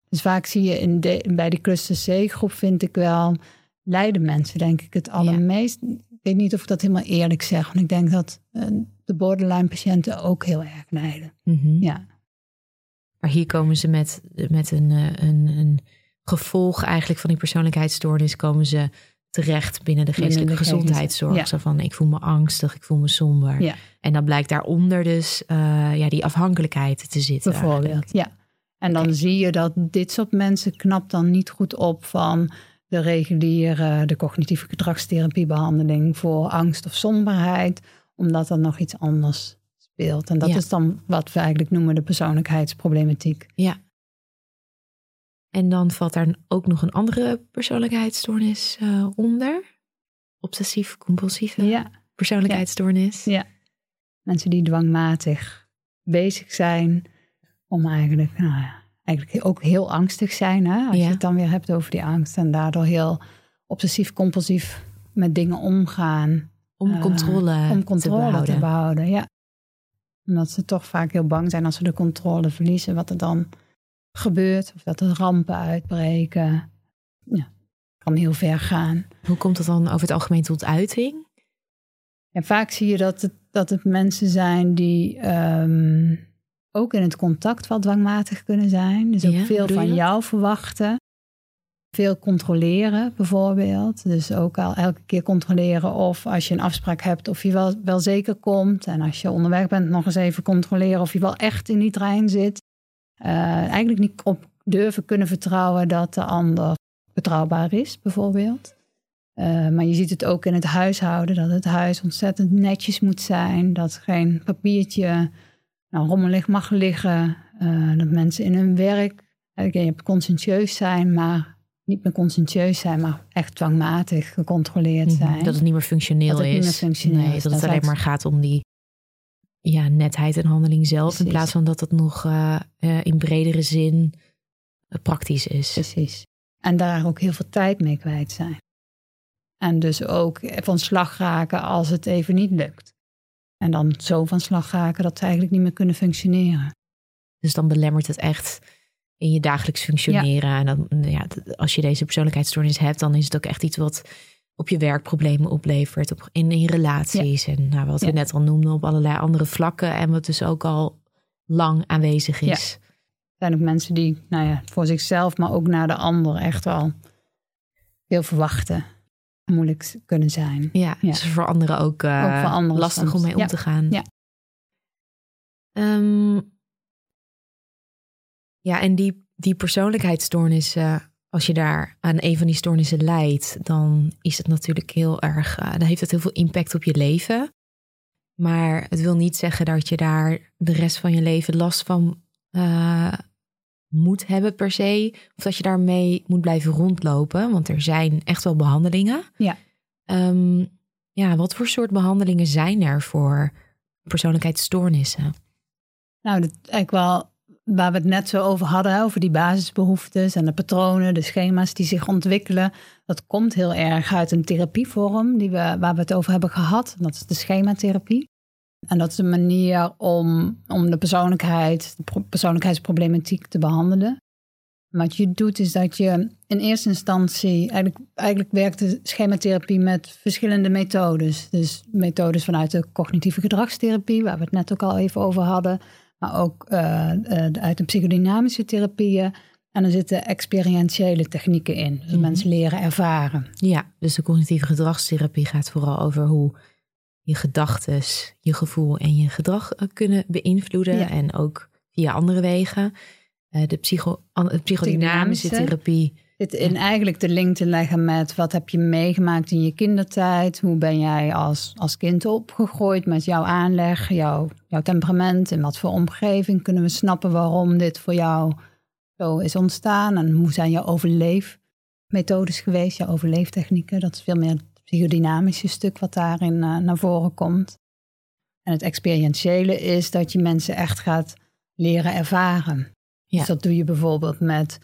Dus vaak zie je in de, bij die cluster C-groep, vind ik wel, lijden mensen denk ik het allermeest. Weet niet of ik dat helemaal eerlijk zeg, want ik denk dat uh, de borderline-patiënten ook heel erg lijden. Mm Ja. Maar hier komen ze met, met een, eh, een, een gevolg eigenlijk van die persoonlijkheidsstoornis komen ze terecht binnen de geestelijke gezondheidszorg. Zo van ik voel me angstig, ik voel me somber. Ja. En dan blijkt daaronder dus uh, ja, die afhankelijkheid te zitten. Bijvoorbeeld, ja. En dan zie je dat dit soort mensen knapt dan niet goed op van de reguliere, de cognitieve gedragstherapiebehandeling voor angst of somberheid, omdat er nog iets anders speelt. En dat is dan wat we eigenlijk noemen de persoonlijkheidsproblematiek. Ja, en dan valt daar ook nog een andere persoonlijkheidsstoornis uh, onder. Obsessief-compulsieve ja. persoonlijkheidsstoornis. Ja. Mensen die dwangmatig bezig zijn om eigenlijk, nou ja, eigenlijk ook heel angstig zijn. Hè? Als je het dan weer hebt over die angst. En daardoor heel obsessief-compulsief met dingen omgaan. Om uh, controle, om controle te behouden. te behouden. Ja. Omdat ze toch vaak heel bang zijn als ze de controle verliezen. Wat er dan gebeurt. Of dat er rampen uitbreken. Ja, kan heel ver gaan. Hoe komt dat dan over het algemeen tot uiting? En vaak zie je dat het, dat het mensen zijn die um, ook in het contact wel dwangmatig kunnen zijn. Dus ook ja, veel van jou verwachten. Veel controleren bijvoorbeeld. Dus ook al elke keer controleren of als je een afspraak hebt of je wel, wel zeker komt. En als je onderweg bent nog eens even controleren of je wel echt in die trein zit. Uh, eigenlijk niet op durven kunnen vertrouwen dat de ander betrouwbaar is, bijvoorbeeld. Uh, maar je ziet het ook in het huishouden, dat het huis ontzettend netjes moet zijn, dat geen papiertje nou, rommelig mag liggen, uh, dat mensen in hun werk, je hebt conscientieus zijn, maar niet meer conscientieus zijn, maar echt dwangmatig gecontroleerd Mhm, zijn. Dat het niet meer functioneel Dat het is. niet meer functioneel nee, is. dat het alleen maar gaat om die ja, netheid en handeling zelf. In plaats van dat het nog eh, eh, in bredere zin eh, praktisch is. Precies. En daar ook heel veel tijd mee kwijt zijn. En dus ook van slag raken als het even niet lukt. En dan zo van slag raken dat ze eigenlijk niet meer kunnen functioneren. Dus dan belemmert het echt in je dagelijks functioneren. En dan, ja, als je deze persoonlijkheidsstoornis hebt, dan is het ook echt iets wat op je werk problemen oplevert. Op, in, in relaties. En nou, wat we Ja. net al noemden, op allerlei andere vlakken. En wat dus ook al lang aanwezig is. Er zijn ook mensen die nou ja, voor zichzelf, maar ook naar de ander echt wel veel verwachten. Moeilijk kunnen zijn. Ja, Ja. dus voor anderen ook, eh, Ook voor anderen lastig soms. om mee om Ja. te gaan. Ja. Ehm, ja, en die, die persoonlijkheidsstoornissen, als je daar aan een van die stoornissen lijdt, dan is het natuurlijk heel erg, eh, dan heeft het heel veel impact op je leven. Maar het wil niet zeggen dat je daar de rest van je leven last van eh, moet hebben per se. Of dat je daarmee moet blijven rondlopen. Want er zijn echt wel behandelingen. Ja. Ehm, ja, wat voor soort behandelingen zijn er voor persoonlijkheidsstoornissen? Nou, dat eigenlijk wel waar we het net zo over hadden, over die basisbehoeftes en de patronen, de schema's die zich ontwikkelen. Dat komt heel erg uit een therapievorm die we, waar we het over hebben gehad. Dat is de schematherapie. En dat is een manier om, om de persoonlijkheid, de pro- persoonlijkheidsproblematiek te behandelen. Wat je doet is dat je in eerste instantie, eigenlijk, eigenlijk werkt de schematherapie met verschillende methodes. Dus methodes vanuit de cognitieve gedragstherapie, waar we het net ook al even over hadden. Maar ook eh, eh, uit de psychodynamische therapieën. En er zitten experientiële technieken in. Dus Mhm. mensen leren ervaren. Ja, dus de cognitieve gedragstherapie gaat vooral over hoe je gedachten, je gevoel en je gedrag eh, kunnen beïnvloeden. Ja. En ook via andere wegen. Eh, de, psycho, Psychodynamische. therapie. Dit in eigenlijk de link te leggen met wat heb je meegemaakt in je kindertijd? Hoe ben jij als, als kind opgegroeid met jouw aanleg, jouw, jouw temperament? In wat voor omgeving kunnen we snappen waarom dit voor jou zo is ontstaan? En hoe zijn jouw overleefmethodes geweest, jouw overleeftechnieken? Dat is veel meer het psychodynamische stuk wat daarin eh, naar voren komt. En het experientiële is dat je mensen echt gaat leren ervaren. Ja. Dus dat doe je bijvoorbeeld met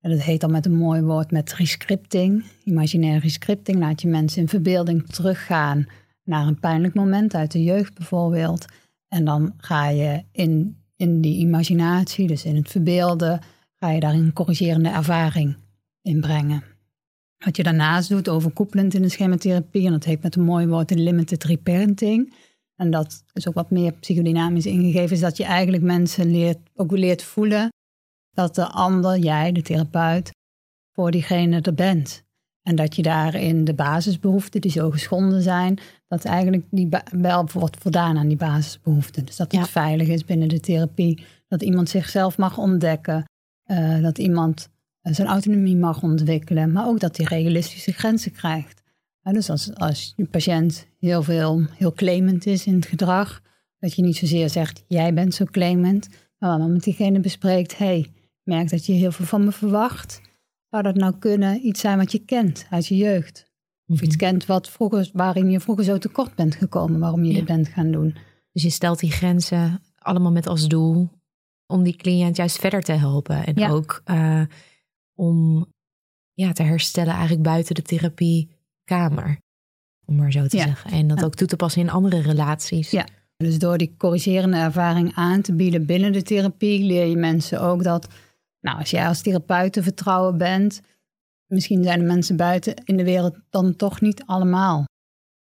en dat heet dan met een mooi woord met rescripting. Imaginaire rescripting laat je mensen in verbeelding teruggaan naar een pijnlijk moment uit de jeugd bijvoorbeeld. En dan ga je in, in die imaginatie, dus in het verbeelden, ga je daar een corrigerende ervaring in brengen. Wat je daarnaast doet, overkoepelend in de schematherapie, en dat heet met een mooi woord de limited reparenting. En dat is ook wat meer psychodynamisch ingegeven, is dat je eigenlijk mensen leert, ook leert voelen dat de ander, jij, de therapeut, voor diegene er bent. En dat je daarin de basisbehoeften die zo geschonden zijn, dat eigenlijk die wel wordt voldaan aan die basisbehoeften. Dus dat het Ja. veilig is binnen de therapie, dat iemand zichzelf mag ontdekken, eh, dat iemand zijn autonomie mag ontwikkelen, maar ook dat hij realistische grenzen krijgt. En dus als, als je patiënt heel veel, heel claimend is in het gedrag, dat je niet zozeer zegt, jij bent zo claimend, maar wel met diegene bespreekt, hey, ik merk dat je heel veel van me verwacht. Zou dat nou kunnen iets zijn wat je kent uit je jeugd? Of Mhm. iets kent wat vroeger, waarin je vroeger zo tekort bent gekomen, waarom je Ja. dit bent gaan doen? Dus je stelt die grenzen allemaal met als doel om die cliënt juist verder te helpen. En Ja. ook eh, om ja, te herstellen eigenlijk buiten de therapiekamer. Om maar zo te Ja. zeggen. En dat Ja. ook toe te passen in andere relaties. Ja. Dus door die corrigerende ervaring aan te bieden binnen de therapie, leer je mensen ook dat, nou, als jij als therapeut te vertrouwen bent, misschien zijn de mensen buiten in de wereld dan toch niet allemaal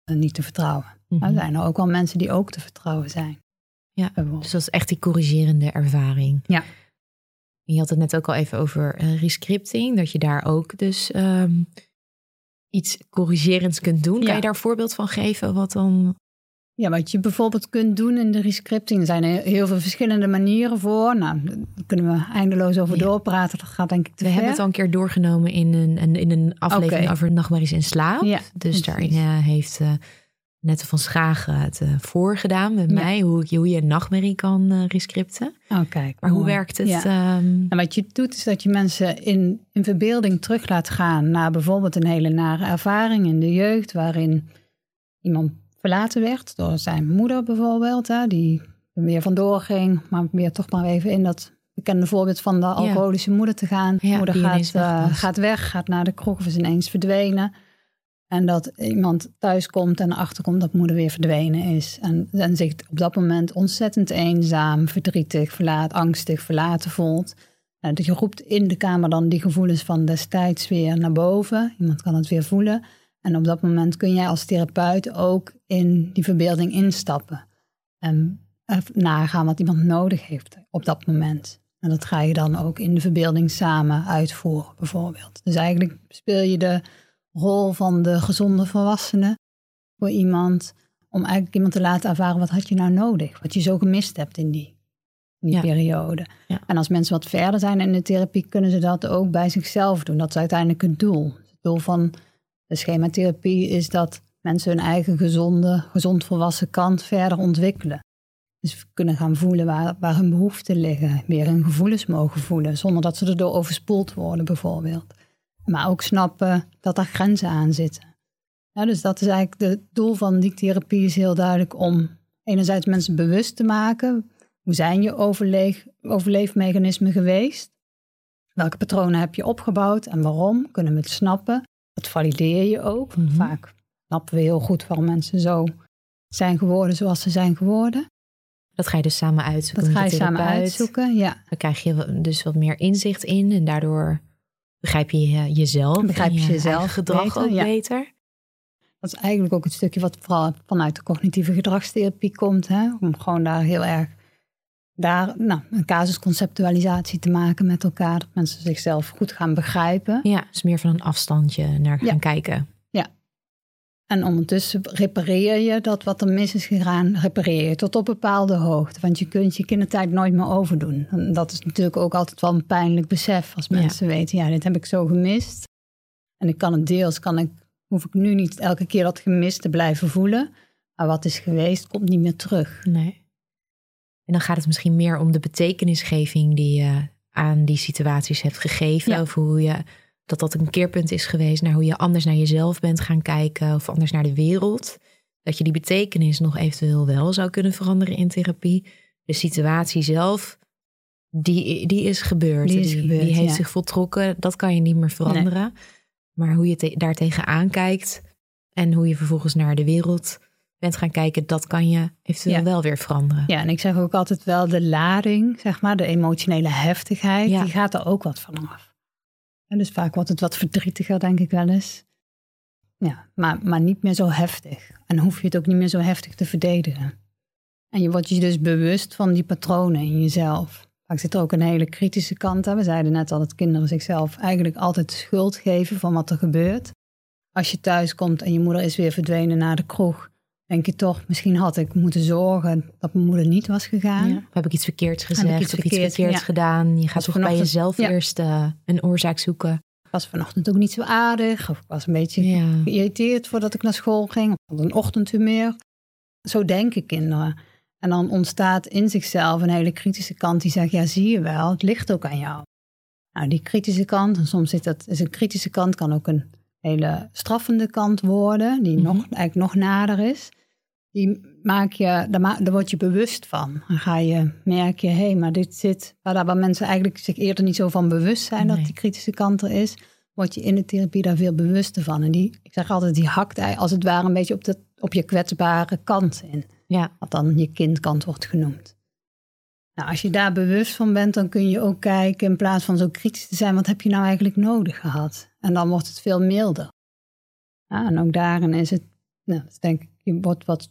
eh, niet te vertrouwen. Mhm. Maar er zijn er ook wel mensen die ook te vertrouwen zijn. Ja. Dus dat is echt die corrigerende ervaring. Ja. Je had het net ook al even over eh, rescripting. Dat je daar ook dus ehm, iets corrigerends kunt doen. Kan je daar een voorbeeld van geven? Wat dan... Ja, wat je bijvoorbeeld kunt doen in de rescripting, er zijn er heel veel verschillende manieren voor. Nou, daar kunnen we eindeloos over Ja. doorpraten. Dat gaat denk ik te We ver. hebben het al een keer doorgenomen in een, in een aflevering over nachtmerries en slaap. Ja, dus precies. daarin eh, heeft eh, Nette van Schagen het eh, voorgedaan met Ja. mij. Hoe, je- hoe je een nachtmerrie kan eh rescripten. Oh, kijk. Maar hoe werkt het? Ja. ehm, En wat je doet is dat je mensen in, in verbeelding terug laat gaan naar bijvoorbeeld een hele nare ervaring in de jeugd, waarin iemand verlaten werd door zijn moeder bijvoorbeeld, hè, die er weer vandoor ging, maar weer toch maar even in dat bekende voorbeeld van de alcoholische moeder te gaan. Moeder gaat, eh, gaat weg, gaat naar de kroeg of is ineens verdwenen. En dat iemand thuis komt en erachter komt dat moeder weer verdwenen is. En, en zich op dat moment ontzettend eenzaam, verdrietig, verlaat, angstig, verlaten voelt. Nou, dat je roept in de kamer dan die gevoelens van destijds weer naar boven. Iemand kan het weer voelen. En op dat moment kun jij als therapeut ook in die verbeelding instappen. En nagaan wat iemand nodig heeft op dat moment. En dat ga je dan ook in de verbeelding samen uitvoeren, bijvoorbeeld. Dus eigenlijk speel je de rol van de gezonde volwassene voor iemand. Om eigenlijk iemand te laten ervaren wat had je nou nodig. Wat je zo gemist hebt in die, in die Ja. periode. Ja. En als mensen wat verder zijn in de therapie, kunnen ze dat ook bij zichzelf doen. Dat is uiteindelijk het doel. Het doel van de schematherapie is dat mensen hun eigen gezonde, gezond volwassen kant verder ontwikkelen. Dus kunnen gaan voelen waar, waar hun behoeften liggen. Weer hun gevoelens mogen voelen. Zonder dat ze erdoor overspoeld worden bijvoorbeeld. Maar ook snappen dat daar grenzen aan zitten. Ja, dus dat is eigenlijk het doel van die therapie is heel duidelijk om enerzijds mensen bewust te maken. Hoe zijn je overleef, overleefmechanismen geweest? Welke patronen heb je opgebouwd en waarom? Kunnen we het snappen? Dat valideer je ook. Mhm. Vaak snappen we heel goed waarom mensen zo zijn geworden zoals ze zijn geworden. dat ga je dus samen uitzoeken. Dat ga je samen uitzoeken. Ja, Dan krijg je dus wat meer inzicht in. En daardoor begrijp je eh, jezelf. Begrijp en je jezelf gedrag beter, ook ja. beter. dat is eigenlijk ook het stukje wat vooral vanuit de cognitieve gedragstherapie komt. Hè? Om gewoon daar heel erg daar, nou, een casusconceptualisatie te maken met elkaar. Dat mensen zichzelf goed gaan begrijpen. Ja, dus meer van een afstandje naar gaan Ja. kijken. En ondertussen repareer je dat wat er mis is gegaan, repareer je tot op bepaalde hoogte. Want je kunt je kindertijd nooit meer overdoen. En dat is natuurlijk ook altijd wel een pijnlijk besef als Ja. mensen weten, ja, dit heb ik zo gemist. En ik kan het deels, kan ik, hoef ik nu niet elke keer dat gemist te blijven voelen. Maar wat is geweest, komt niet meer terug. Nee. En dan gaat het misschien meer om de betekenisgeving die je aan die situaties hebt gegeven. Ja. Of hoe je dat dat een keerpunt is geweest naar hoe je anders naar jezelf bent gaan kijken of anders naar de wereld. Dat je die betekenis nog eventueel wel zou kunnen veranderen in therapie. De situatie zelf, die, die is gebeurd. Die is gebeurd, die heeft ja. zich voltrokken. Dat kan je niet meer veranderen. Maar hoe je te, daar tegenaan kijkt en hoe je vervolgens naar de wereld bent gaan kijken, dat kan je eventueel Ja. wel weer veranderen. Ja, en ik zeg ook altijd wel de lading, zeg maar, de emotionele heftigheid, Ja. die gaat er ook wat van af. En dus vaak wordt het wat verdrietiger, denk ik wel eens. Ja, maar, maar niet meer zo heftig. En hoef je het ook niet meer zo heftig te verdedigen. En je wordt je dus bewust van die patronen in jezelf. Vaak zit er ook een hele kritische kant aan. We zeiden net al dat kinderen zichzelf eigenlijk altijd schuld geven van wat er gebeurt. Als je thuis komt en je moeder is weer verdwenen naar de kroeg, denk je toch, misschien had ik moeten zorgen dat mijn moeder niet was gegaan. Ja. Heb ik iets verkeerds ik gezegd iets of iets verkeerd, verkeerds ja. gedaan? Je gaat toch bij jezelf ja. eerst eh, een oorzaak zoeken. Ik was vanochtend ook niet zo aardig. Of ik was een beetje geïrriteerd voordat ik naar school ging. Of had een ochtendhumeur. Zo denken kinderen. En dan ontstaat in zichzelf een hele kritische kant die zegt, ja zie je wel, het ligt ook aan jou. Nou, die kritische kant, en soms zit dat, is een kritische kant, kan ook een hele straffende kant worden, die Mhm. nog, eigenlijk nog nader is. Die maak je, daar, ma- daar word je bewust van. Dan ga je, merk je, hé, hey, maar dit zit, waar, waar mensen eigenlijk zich eerder niet zo van bewust zijn dat die kritische kant er is, word je in de therapie daar veel bewuster van. En die, ik zeg altijd, die hakt als het ware een beetje op, de, op je kwetsbare kant in. Ja, Wat dan je kindkant wordt genoemd. Nou, als je daar bewust van bent, dan kun je ook kijken, in plaats van zo kritisch te zijn, wat heb je nou eigenlijk nodig gehad? En dan wordt het veel milder. Ja, en ook daarin is het, nou, dat is denk ik, je wordt wat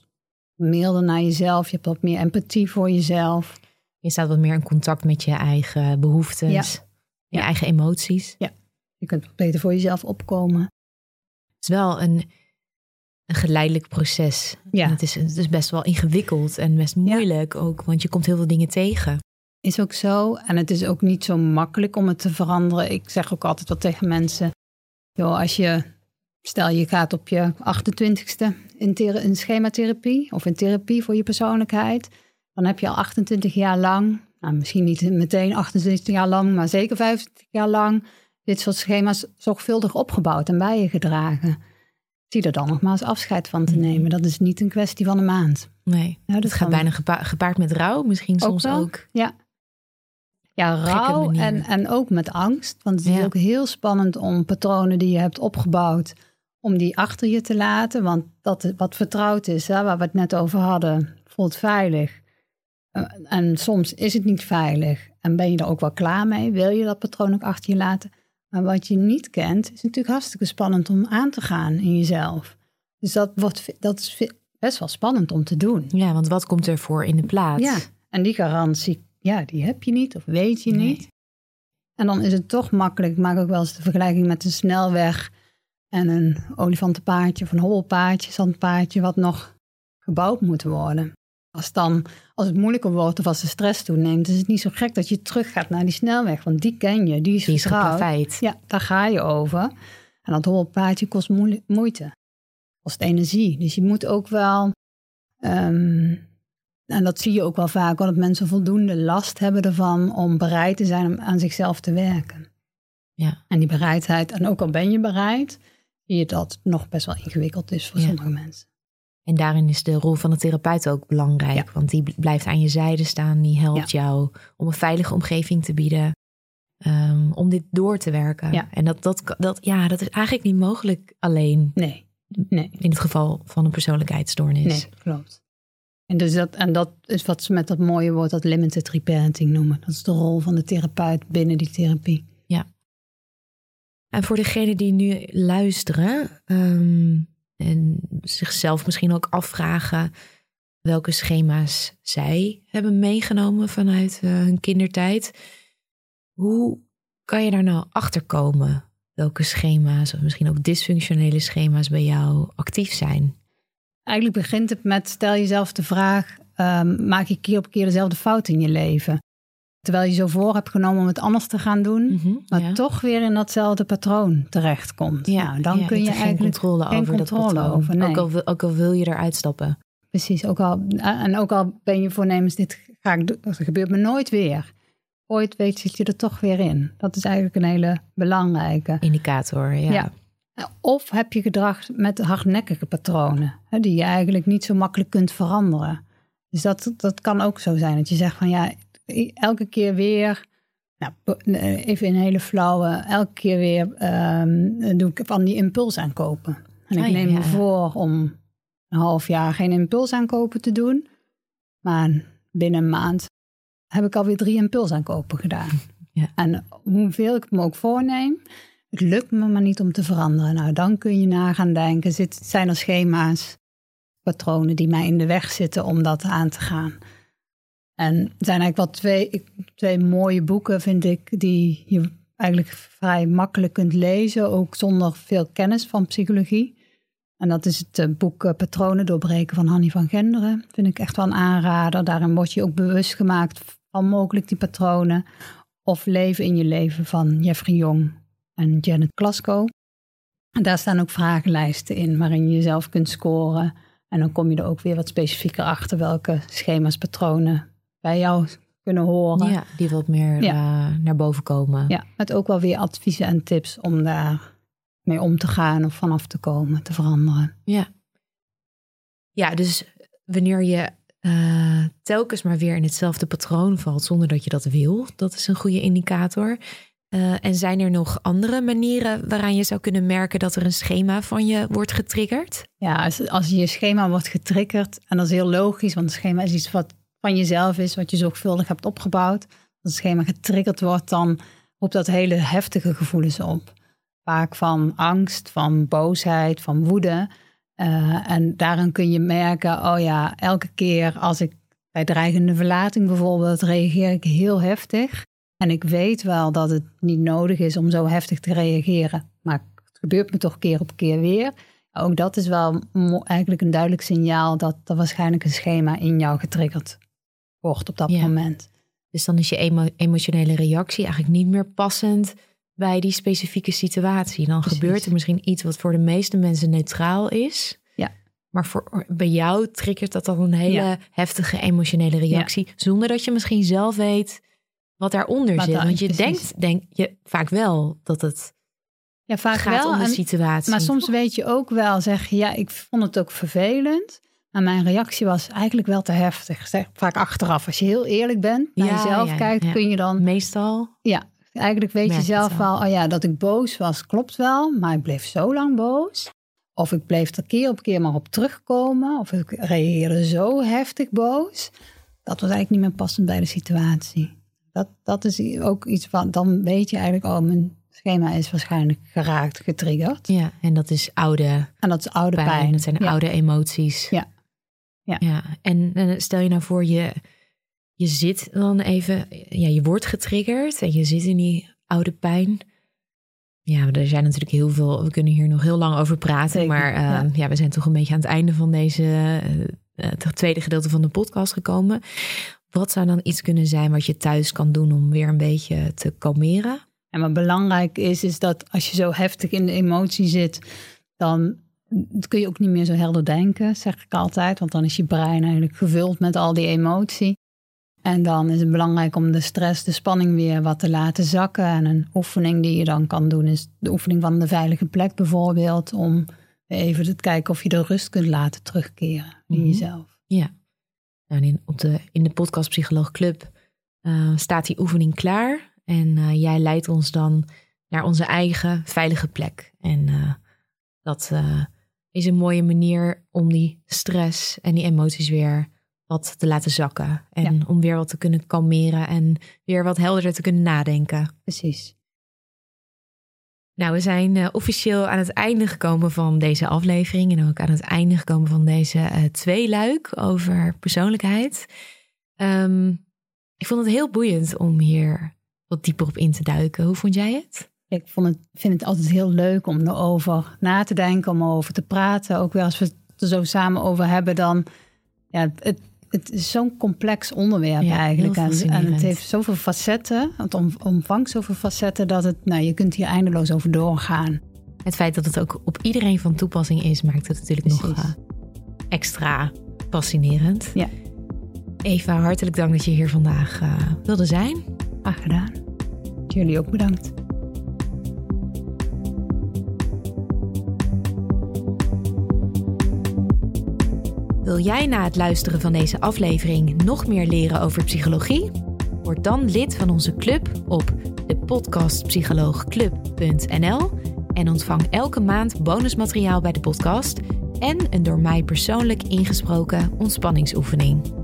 milder naar jezelf, je hebt wat meer empathie voor jezelf. je staat wat meer in contact met je eigen behoeftes, Ja. je Ja. eigen emoties. Je kunt wat beter voor jezelf opkomen. Het is wel een, een geleidelijk proces. Ja. Het, is, het is best wel ingewikkeld en best moeilijk ook, want je komt heel veel dingen tegen. Is ook zo. En het is ook niet zo makkelijk om het te veranderen. Ik zeg ook altijd wat tegen mensen. Joh, als je, stel je gaat op je 28ste in, in schematherapie of in therapie voor je persoonlijkheid. Dan heb je al 28 jaar lang, nou, misschien niet meteen 28 jaar lang, maar zeker 25 jaar lang dit soort schema's zorgvuldig opgebouwd en bij je gedragen. Zie er dan nogmaals afscheid van te nemen. Dat is niet een kwestie van een maand. Nee, dat het gaat bijna gepa- gepaard met rouw, misschien soms wel. ook. Ja. Ja, rouw en, en ook met angst. Want het is Ja. ook heel spannend om patronen die je hebt opgebouwd, om die achter je te laten. Want dat wat vertrouwd is, hè, waar we het net over hadden, voelt veilig. Eh, En soms is het niet veilig. En ben je er ook wel klaar mee? Wil je dat patroon ook achter je laten? Maar wat je niet kent, is natuurlijk hartstikke spannend om aan te gaan in jezelf. Dus dat, wordt, dat is best wel spannend om te doen. Ja, want wat komt er voor in de plaats? Ja, en die garantie, ja, die heb je niet of weet je Nee. niet. En dan is het toch makkelijk. Ik maak ook wel eens de vergelijking met een snelweg en een olifantenpaardje of een hobbelpaardje, zandpaardje, wat nog gebouwd moet worden. Als, dan, als het moeilijker wordt of als de stress toeneemt, is het niet zo gek dat je terug gaat naar die snelweg. Want die ken je, die is, Die is geplaveid. Ja, daar ga je over. En dat hobbelpaardje kost moe- moeite. Kost energie. Dus je moet ook wel... ehm, en dat zie je ook wel vaak, dat mensen voldoende last hebben ervan om bereid te zijn om aan zichzelf te werken. Ja. En die bereidheid, en ook al ben je bereid, zie je dat het nog best wel ingewikkeld is voor Ja. sommige mensen. En daarin is de rol van de therapeut ook belangrijk. Ja. Want die blijft aan je zijde staan. Die helpt jou om een veilige omgeving te bieden. ehm, om dit door te werken. Ja. En dat, dat, dat, ja, dat is eigenlijk niet mogelijk alleen. Nee, nee, In het geval van een persoonlijkheidsstoornis. nee, klopt. En, dus dat, en dat is wat ze met dat mooie woord, dat limited reparenting noemen. Dat is de rol van de therapeut binnen die therapie. En voor degenen die nu luisteren ehm, en zichzelf misschien ook afvragen welke schema's zij hebben meegenomen vanuit eh, hun kindertijd. Hoe kan je daar nou achter komen? Welke schema's, of misschien ook dysfunctionele schema's bij jou actief zijn? Eigenlijk begint het met, stel jezelf de vraag, ehm, maak je keer op keer dezelfde fout in je leven? Terwijl je zo voor hebt genomen om het anders te gaan doen, Mhm, maar ja. toch weer in datzelfde patroon terechtkomt. Ja, nou, dan ja, kun je er geen eigenlijk controle geen over controle dat patroon. over, nee. ook, al, wil- ook al wil je eruit stappen. Precies, ook al, en ook al ben je voornemens, dit ga ik doen, dat gebeurt me nooit weer. Ooit weet zit je er toch weer in. Dat is eigenlijk een hele belangrijke. Indicator, ja. Ja. Of heb je gedrag met hardnekkige patronen, hè, die je eigenlijk niet zo makkelijk kunt veranderen. Dus dat, dat kan ook zo zijn, dat je zegt van ja, elke keer weer, nou, be- even een hele flauwe, elke keer weer ehm, doe ik van die impuls aankopen. En ik Ah, ja, neem me ja. voor om een half jaar geen impuls aankopen te doen, maar binnen een maand heb ik alweer drie impuls aankopen gedaan. Ja. En hoeveel ik me ook voorneem, het lukt me maar niet om te veranderen. Nou, dan kun je na gaan denken, zit, zijn er schema's, patronen die mij in de weg zitten om dat aan te gaan. En er zijn eigenlijk wel twee, twee mooie boeken, vind ik, die je eigenlijk vrij makkelijk kunt lezen, ook zonder veel kennis van psychologie. En dat is het eh, boek eh, Patronen doorbreken van Hanny van Genderen. Vind ik echt wel een aanrader. Daarin word je ook bewust gemaakt van mogelijk die patronen. Of Leven in je leven van Jeffrey Jong en Janet Klasko. En daar staan ook vragenlijsten in waarin je jezelf kunt scoren. En dan kom je er ook weer wat specifieker achter welke schema's, patronen bij jou kunnen horen. Ja, die wat meer Ja. eh, naar boven komen. Ja, met ook wel weer adviezen en tips om daar mee om te gaan of vanaf te komen, te veranderen. Ja, ja dus wanneer je eh, telkens maar weer in hetzelfde patroon valt zonder dat je dat wil, dat is een goede indicator. Eh, en zijn er nog andere manieren waaraan je zou kunnen merken dat er een schema van je wordt getriggerd? Ja, als, als je schema wordt getriggerd, en dat is heel logisch, want het schema is iets wat van jezelf is, wat je zorgvuldig hebt opgebouwd. Als het schema getriggerd wordt, dan roept dat hele heftige gevoelens op. Vaak van angst, van boosheid, van woede. Eh, en daarin kun je merken, oh ja, elke keer als ik bij dreigende verlating bijvoorbeeld, reageer ik heel heftig. En ik weet wel dat het niet nodig is om zo heftig te reageren, maar het gebeurt me toch keer op keer weer. Ook dat is wel eigenlijk een duidelijk signaal dat er waarschijnlijk een schema in jou getriggerd wordt op dat moment. Dus dan is je emotionele reactie eigenlijk niet meer passend bij die specifieke situatie. Dan gebeurt er misschien iets wat voor de meeste mensen neutraal is. Ja. Maar voor, bij jou triggert dat dan een hele heftige emotionele reactie. Zonder dat je misschien zelf weet wat daaronder zit. Want je denkt denk je vaak wel dat het ja, vaak gaat wel, om de situatie. Maar soms weet je ook wel, zeg je, ja, ik vond het ook vervelend. Maar mijn reactie was eigenlijk wel te heftig. Zeg, vaak achteraf, als je heel eerlijk bent, naar jezelf kijkt, kun je dan... Meestal? Ja, eigenlijk weet je zelf wel, oh ja, dat ik boos was, klopt wel. Maar ik bleef zo lang boos. Of ik bleef er keer op keer maar op terugkomen. Of ik reageerde zo heftig boos. Dat was eigenlijk niet meer passend bij de situatie. Dat, dat is ook iets van, dan weet je eigenlijk, oh, mijn schema is waarschijnlijk geraakt, getriggerd. Ja, en dat is oude En dat is oude pijn. Dat zijn oude emoties. Ja. Ja. ja. En, en stel je nou voor, je, je zit dan even, ja, je wordt getriggerd en je zit in die oude pijn. Ja, er zijn natuurlijk heel veel, we kunnen hier nog heel lang over praten, maar ja. Ehm, ja. we zijn toch een beetje aan het einde van deze, uh, het tweede gedeelte van de podcast gekomen. Wat zou dan iets kunnen zijn wat je thuis kan doen om weer een beetje te kalmeren? En wat belangrijk is, is dat als je zo heftig in de emotie zit, dan kun je ook niet meer zo helder denken, zeg ik altijd. Want dan is je brein eigenlijk gevuld met al die emotie. En dan is het belangrijk om de stress, de spanning weer wat te laten zakken. En een oefening die je dan kan doen is de oefening van de veilige plek bijvoorbeeld. Om even te kijken of je de rust kunt laten terugkeren in mhm. jezelf. Ja. Nou, in, op de, in de podcast Psycholoog Club uh, staat die oefening klaar. En uh, jij leidt ons dan naar onze eigen veilige plek. En uh, dat is een mooie manier om die stress en die emoties weer wat te laten zakken. En om weer wat te kunnen kalmeren en weer wat helderder te kunnen nadenken. Precies. Nou, we zijn uh, officieel aan het einde gekomen van deze aflevering. En ook aan het einde gekomen van deze uh, tweeluik over persoonlijkheid. Um, ik vond het heel boeiend om hier wat dieper op in te duiken. Hoe vond jij het? Ik vond het, vind het altijd heel leuk om erover na te denken, om erover te praten. Ook weer als we het er zo samen over hebben, dan ja, het, het is zo'n complex onderwerp eigenlijk. En, het heeft zoveel facetten. Het omvangt zoveel facetten dat het, nou, je kunt hier eindeloos over doorgaan. Het feit dat het ook op iedereen van toepassing is, maakt het natuurlijk nog uh, extra fascinerend. Ja. Eva, hartelijk dank dat je hier vandaag uh, wilde zijn. Graag gedaan. Jullie ook bedankt. Wil jij na het luisteren van deze aflevering nog meer leren over psychologie? Word dan lid van onze club op de en ontvang elke maand bonusmateriaal bij de podcast en een door mij persoonlijk ingesproken ontspanningsoefening.